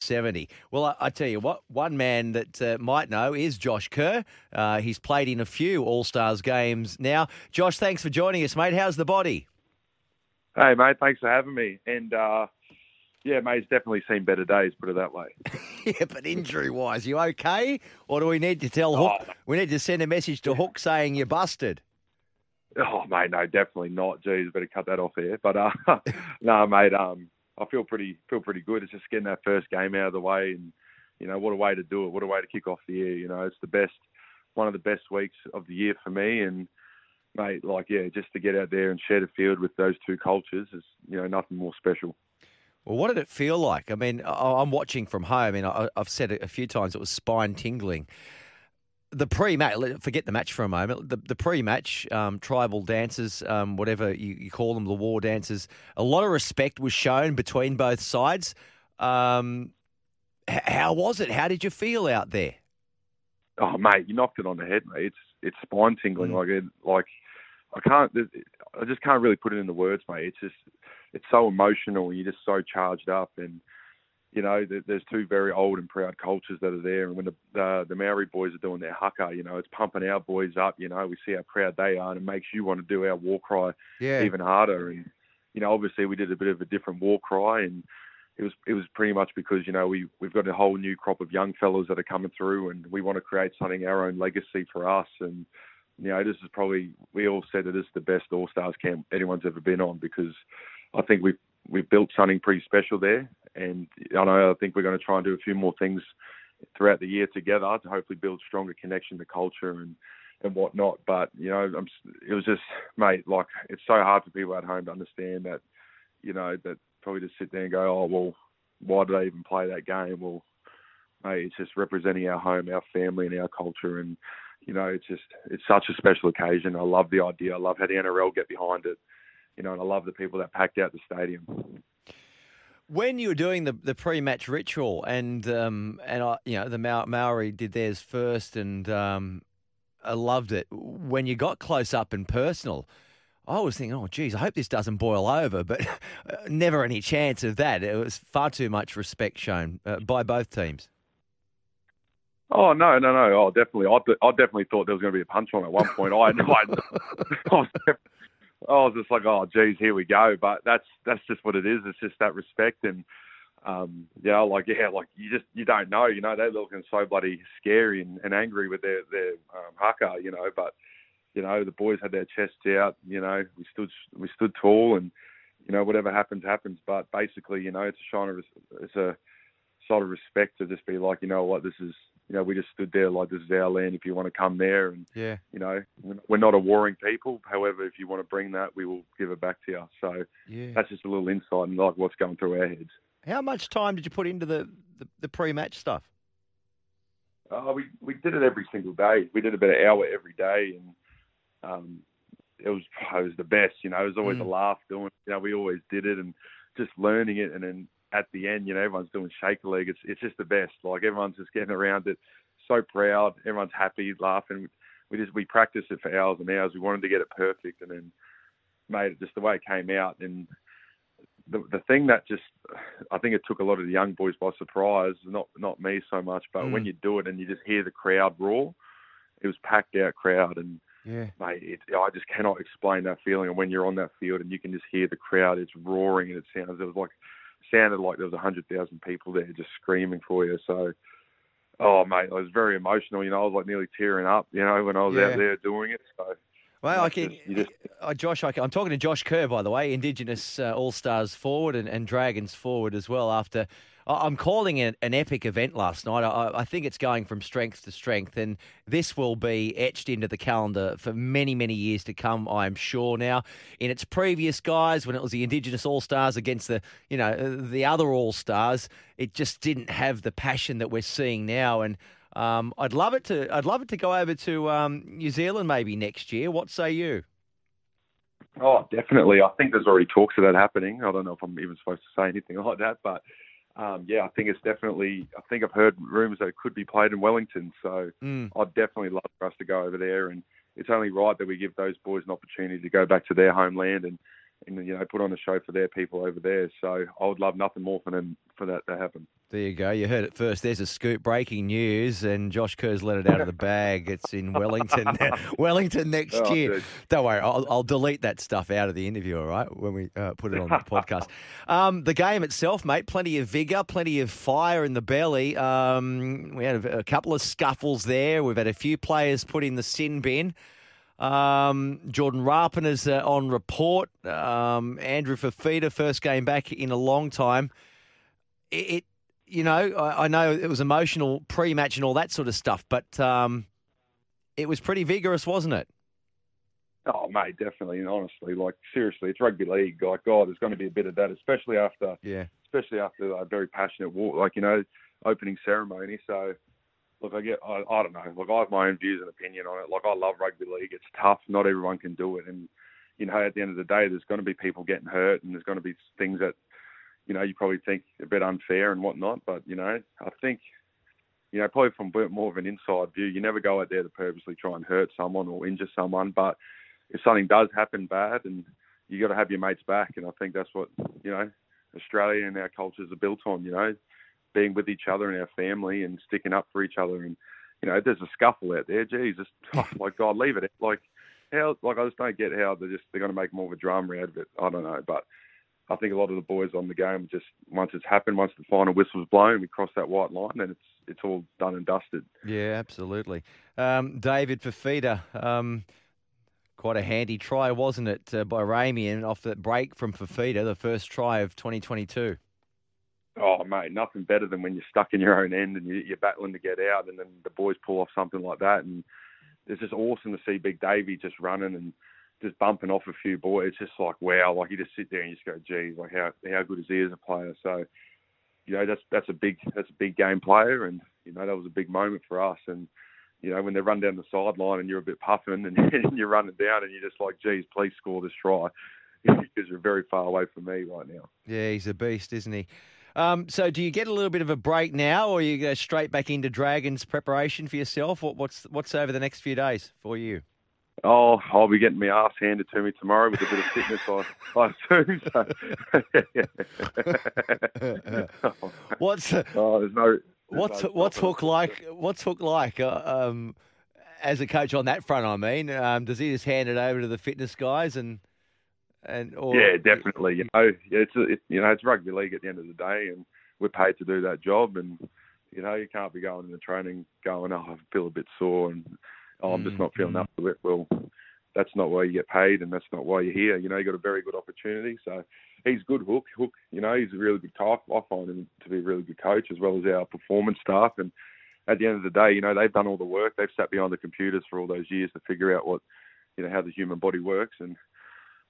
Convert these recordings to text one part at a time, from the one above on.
70. Well, I, I tell you what, one man that uh, might know is Josh Kerr. Uh, he's played in a few All Stars games now. Josh, thanks for joining us, mate. How's the body? Hey, mate, thanks for having me. And uh, yeah, mate, it's definitely seen better days, put it that way. yeah, but injury wise, you okay? Or do we need to tell Hook? Oh. We need to send a message to Hook saying you're busted. Oh, mate, no, definitely not. Geez, better cut that off here. But uh, no, mate, um, I feel pretty feel pretty good. It's just getting that first game out of the way, and you know what a way to do it. What a way to kick off the year. You know, it's the best, one of the best weeks of the year for me, and mate, like yeah, just to get out there and share the field with those two cultures is you know nothing more special. Well, what did it feel like? I mean, I'm watching from home, and I've said it a few times. It was spine tingling. The pre-match, forget the match for a moment. The, the pre-match um, tribal dances, um, whatever you, you call them, the war dances. A lot of respect was shown between both sides. Um, h- how was it? How did you feel out there? Oh, mate, you knocked it on the head, mate. It's it's spine tingling. Like it, like I can't. I just can't really put it into words, mate. It's just it's so emotional. You're just so charged up, and you know, there's two very old and proud cultures that are there. And when the the, the Maori boys are doing their haka, you know, it's pumping our boys up. You know, we see how proud they are, and it makes you want to do our war cry Yeah. even harder. And you know, obviously we did a bit of a different war cry, and it was it was pretty much because you know we we've got a whole new crop of young fellas that are coming through, and we want to create something our own legacy for us. And you know, this is probably we all said it is the best All Stars camp anyone's ever been on because I think we've we've built something pretty special there, and I know I think we're going to try and do a few more things throughout the year together to hopefully build stronger connection to culture and and whatnot. But you know, I'm, it was just, mate, like it's so hard for people at home to understand that, you know, that probably just sit there and go, oh well, why did I even play that game? Well, mate, it's just representing our home, our family, and our culture, and you know, it's just it's such a special occasion. I love the idea. I love how the NRL get behind it. You know, and I love the people that packed out the stadium. When you were doing the, the pre-match ritual, and um, and I, you know the Maori did theirs first, and um, I loved it. When you got close up and personal, I was thinking, oh, geez, I hope this doesn't boil over, but never any chance of that. It was far too much respect shown uh, by both teams. Oh no, no, no! Oh, definitely. I, I definitely thought there was going to be a punch on at one point. I, I, I, was, I was just like, oh, geez, here we go. But that's that's just what it is. It's just that respect, and um, yeah, like yeah, like you just you don't know. You know, they're looking so bloody scary and, and angry with their their um, haka. You know, but you know the boys had their chests out. You know, we stood we stood tall, and you know whatever happens happens. But basically, you know, it's a sign of it's a sort of respect to just be like, you know what, this is you know, we just stood there like this is our land. If you want to come there, and Yeah. you know, we're not a warring people. However, if you want to bring that, we will give it back to you. So Yeah. that's just a little insight and like what's going through our heads. How much time did you put into the, the, the pre-match stuff? Uh, we we did it every single day. We did about an hour every day, and um, it was it was the best. You know, it was always Mm. a laugh doing. it. You know, we always did it, and just learning it, and then at the end, you know, everyone's doing shake leg. It's it's just the best. Like everyone's just getting around it, so proud. Everyone's happy, laughing. We just we practiced it for hours and hours. We wanted to get it perfect, and then made it just the way it came out. And the the thing that just I think it took a lot of the young boys by surprise. Not not me so much, but Mm. when you do it and you just hear the crowd roar, it was packed out crowd, and Yeah. mate, it, I just cannot explain that feeling. And when you're on that field and you can just hear the crowd, it's roaring and it sounds. It was like sounded like there was a hundred thousand people there just screaming for you. So. Oh mate, I was very emotional. You know, I was like nearly tearing up. You know, when I was Yeah. out there doing it. So Well, I can, just, uh, Josh. I am talking to Josh Kerr, by the way, Indigenous uh, All Stars forward and, and Dragons forward as well. After I'm calling it an epic event last night. I, I think it's going from strength to strength, and this will be etched into the calendar for many, many years to come. I am sure. Now, in its previous guise, when it was the Indigenous All Stars against the, you know, the other All Stars, it just didn't have the passion that we're seeing now, and. Um, I'd love it to. I'd love it to go over to um, New Zealand maybe next year. What say you? Oh, definitely. I think there's already talks of that happening. I don't know if I'm even supposed to say anything like that, but um, yeah, I think it's definitely. I think I've heard rumours that it could be played in Wellington, so Mm. I'd definitely love for us to go over there. And it's only right that we give those boys an opportunity to go back to their homeland and, and you know put on a show for their people over there. So I would love nothing more for them for that to happen. There you go. You heard it first. There's a scoop. Breaking news, and Josh Kerr's let it out of the bag. It's in Wellington, Wellington next Oh, year. dude. Don't worry, I'll, I'll delete that stuff out of the interview. All right, when we uh, put it on the podcast. Um, the game itself, mate, plenty of vigor, plenty of fire in the belly. Um, we had a, a couple of scuffles there. We've had a few players put in the sin bin. Um, Jordan Rapana is uh, on report. Um, Andrew Fifita, first game back in a long time. It, it you know, I, I know it was emotional pre-match and all that sort of stuff, but um, it was pretty vigorous, wasn't it? Oh, mate, definitely. And honestly, like seriously, it's rugby league. Like God, there's going to be a bit of that, especially after Yeah. especially after a very passionate walk, like you know, opening ceremony. So, look, I get, I, I don't know, like I have my own views and opinion on it. Like I love rugby league. It's tough. Not everyone can do it, and you know, at the end of the day, there's going to be people getting hurt, and there's going to be things that, you know, you probably think a bit unfair and whatnot. But you know, I think. You know, probably from more of an inside view, you never go out there to purposely try and hurt someone or injure someone. But if something does happen bad, and you got to have your mates back, and I think that's what you know Australia and our cultures are built on. You know, being with each other and our family and sticking up for each other. And you know, there's a scuffle out there. Jesus, like God, leave it. Like how, like I just don't get how they're just they're going to make more of a drama out of it. I don't know, but I think a lot of the boys on the game just once it's happened, once the final whistle's blown, we cross that white line, and it's it's all done and dusted. Yeah, absolutely. Um, David Fifita, um, quite a handy try, wasn't it, uh, by Ramian off that break from Fifita, the first try of 2022. Oh, mate, nothing better than when you're stuck in your own end and you- you're battling to get out, and then the boys pull off something like that. And it's just awesome to see Big Davey just running and just bumping off a few boys. It's just like wow, like you just sit there and you just go, geez, like how how good is he as a player? So, you know, that's that's a big that's a big game player, and you know that was a big moment for us. And you know when they run down the sideline and you're a bit puffing and, and you're running down and you're just like, geez, please score this try because you're very far away from me right now. Yeah, he's a beast, isn't he? Um, so, do you get a little bit of a break now, or you go straight back into Dragons preparation for yourself? What, what's what's over the next few days for you? Oh, I'll be getting my ass handed to me tomorrow with a bit of fitness, I, I assume. So. What's oh, there's no. there's what's no what's Hook like? What's Hook like? Uh, um, as a coach on that front, I mean, um, does he just hand it over to the fitness guys and and or Yeah, definitely. You know, it's it, you know it's rugby league at the end of the day, and we're paid to do that job. And you know, you can't be going into training going, oh, I feel a bit sore, and oh, I'm just Mm, not feeling mm. up to it. Well, that's not why you get paid, and that's not why you're here. You know, you got a very good opportunity. So he's good. Hook, Hook. You know, he's a really good type. I find him to be a really good coach, as well as our performance staff. And at the end of the day, you know, they've done all the work. They've sat behind the computers for all those years to figure out what, you know, how the human body works. And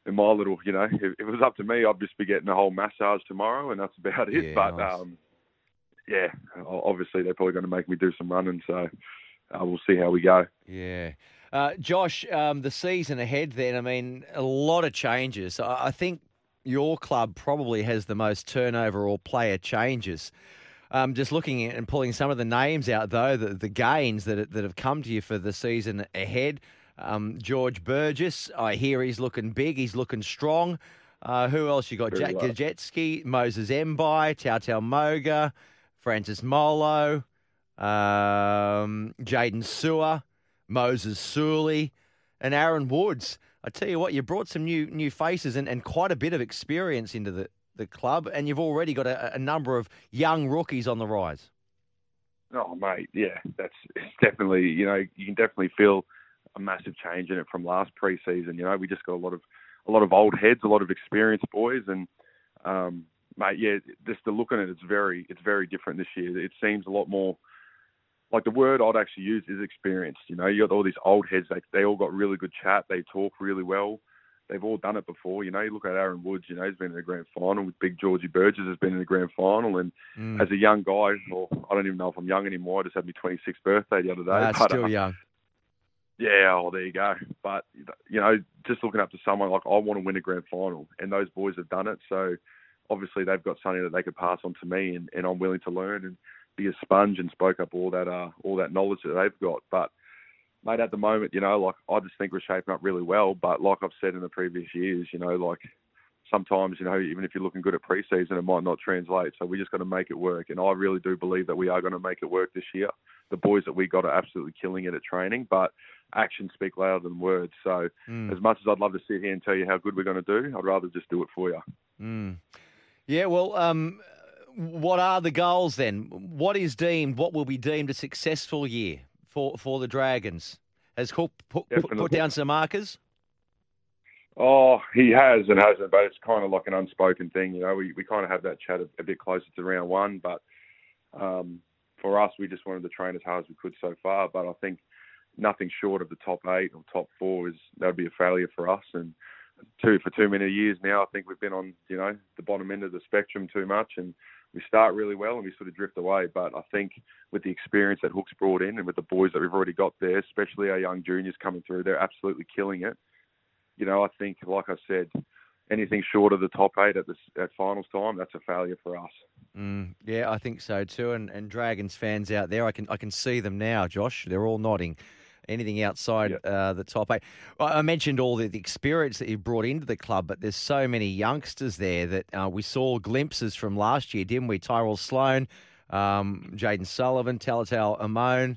in my little, you know, if, it was up to me, I'd just be getting a whole massage tomorrow, and that's about it. Yeah, but nice. um, yeah, obviously they're probably going to make me do some running, so uh, we'll see how we go. Yeah. Uh, Josh, um, the season ahead then, I mean, a lot of changes. I, I think your club probably has the most turnover or player changes. Um, just looking at and pulling some of the names out, though, the, the gains that, that have come to you for the season ahead. Um, George Burgess, I hear he's looking big, he's looking strong. Uh, who else you got? Very Jack well. Gosiewski, Moses Mbye, Tau Tau Moga, Francis Molo, um, Jaydn Su'A, Moses Suli, and Aaron Woods. I tell you what, you brought some new new faces and, and quite a bit of experience into the, the club, and you've already got a, a number of young rookies on the rise. Oh, mate, yeah, that's definitely, you know, you can definitely feel a massive change in it from last preseason. You know, we just got a lot of a lot of old heads, a lot of experienced boys, and um, mate, yeah, just to look at it, it's very it's very different this year. It seems a lot more like the word I'd actually use is experienced. You know, you got all these old heads, they they all got really good chat, they talk really well. they've all done it before. You know, you look at Aaron Woods. You know, he's been in the grand final with Big Georgie Burgess. Has been in the grand final, and mm. as a young guy, or I don't even know if I'm young anymore. I just had my 26th birthday the other day. That's but, still uh, young. Yeah, oh, there you go. But you know, just looking up to someone like I want to win a grand final, and those boys have done it. So obviously they've got something that they could pass on to me, and, and I'm willing to learn and be a sponge and spoke up all that uh, all that knowledge that they've got. But mate, at the moment, you know, like I just think we're shaping up really well. But like I've said in the previous years, you know, like sometimes, you know, even if you're looking good at preseason, it might not translate. So we just got to make it work. And I really do believe that we are going to make it work this year. The boys that we got are absolutely killing it at training, but actions speak louder than words. So mm. as much as I'd love to sit here and tell you how good we're going to do, I'd rather just do it for you. Mm. Yeah, well, um, what are the goals then? What is deemed, what will be deemed a successful year for, for the Dragons? Has Hook put, put down some markers? Oh, he has and hasn't, but it's kind of like an unspoken thing. You know, we, we kind of have that chat a, a bit closer to round one, but um, for us, we just wanted to train as hard as we could so far. But I think nothing short of the top eight or top four is that would be a failure for us. And two for too many years now, I think we've been on you know the bottom end of the spectrum too much, and we start really well and we sort of drift away. But I think with the experience that Hook's brought in and with the boys that we've already got there, especially our young juniors coming through, they're absolutely killing it. You know, I think, like I said, anything short of the top eight at the at finals time, that's a failure for us. Mm, yeah, I think so too. And and Dragons fans out there, I can I can see them now, Josh. They're all nodding anything outside uh, the top eight. I mentioned all the, the, experience that you brought into the club, but there's so many youngsters there that uh, we saw glimpses from last year, didn't we? Tyrell Sloan, um, Jayden Sullivan, Talatau Amone,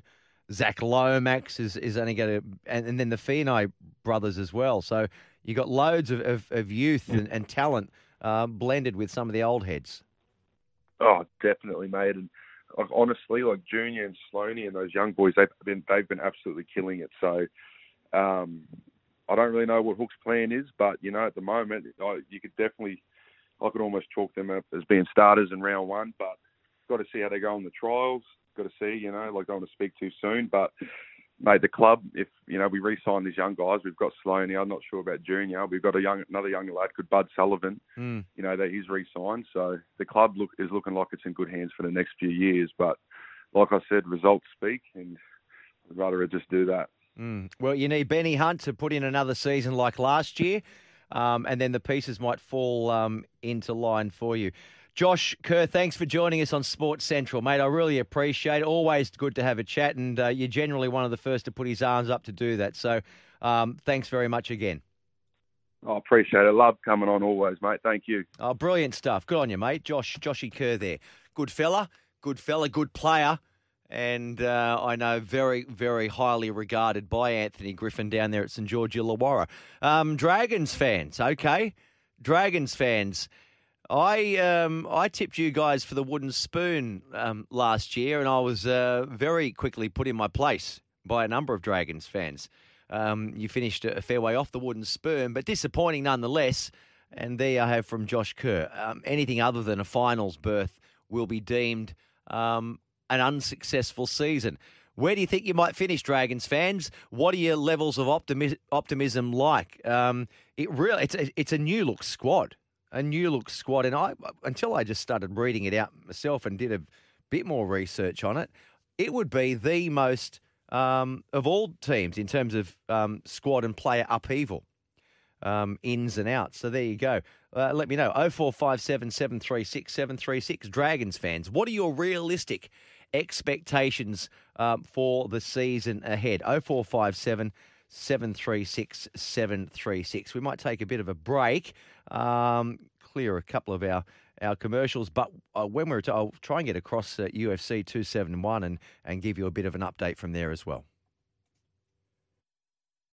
Zach Lomax is, is only going to, and, and, then the Feagai brothers as well. So you've got loads of, of, of youth and, and talent uh, blended with some of the old heads. Oh, definitely, mate. And like honestly, like Junior and Sloaney and those young boys, they've been they've been absolutely killing it. So um, I don't really know what Hook's plan is, but you know, at the moment, I, you could definitely, I could almost chalk them up as being starters in round one. But got to see how they go in the trials. Got to see, you know, like I don't want to speak too soon, but made the club. If you know we re-sign these young guys, we've got Sloaney. I'm not sure about Junior. We've got a young another young lad called Bud Sullivan. Mm. You know that he's re-signed, so the club look is looking like it's in good hands for the next few years. But like I said, results speak, and I'd rather just do that. Mm. Well, you need Benny Hunt to put in another season like last year, um, and then the pieces might fall um, into line for you. Josh Kerr, thanks for joining us on Sports Central, mate. I really appreciate it. Always good to have a chat, and uh, you're generally one of the first to put his arms up to do that. So um, thanks very much again. I appreciate it. Love coming on always, mate. Thank you. Oh, brilliant stuff. Good on you, mate. Josh, Joshy Kerr there. Good fella, good fella, good player. And uh, I know very, very highly regarded by Anthony Griffin down there at St George Illawarra. Um, Dragons fans, okay. Dragons fans. I um, I tipped you guys for the wooden spoon um, last year, and I was uh, very quickly put in my place by a number of Dragons fans. Um, you finished a fair way off the wooden spoon, but disappointing nonetheless. And there I have from Josh Kerr. Um, anything other than a finals berth will be deemed um, an unsuccessful season. Where do you think you might finish, Dragons fans? What are your levels of optimi- optimism like? Um, it really, it's a, it's a new look squad a new look squad. And I, until I just started reading it out myself and did a bit more research on it, it would be the most um, of all teams in terms of um, squad and player upheaval, um, ins and outs. So there you go. Uh, let me know. 0457 736 736. Dragons fans, what are your realistic expectations um, for the season ahead? 0457 736 736. We might take a bit of a break, um, clear a couple of our, our commercials, but uh, when we're, t- I'll try and get across uh, UFC 271 and, and give you a bit of an update from there as well.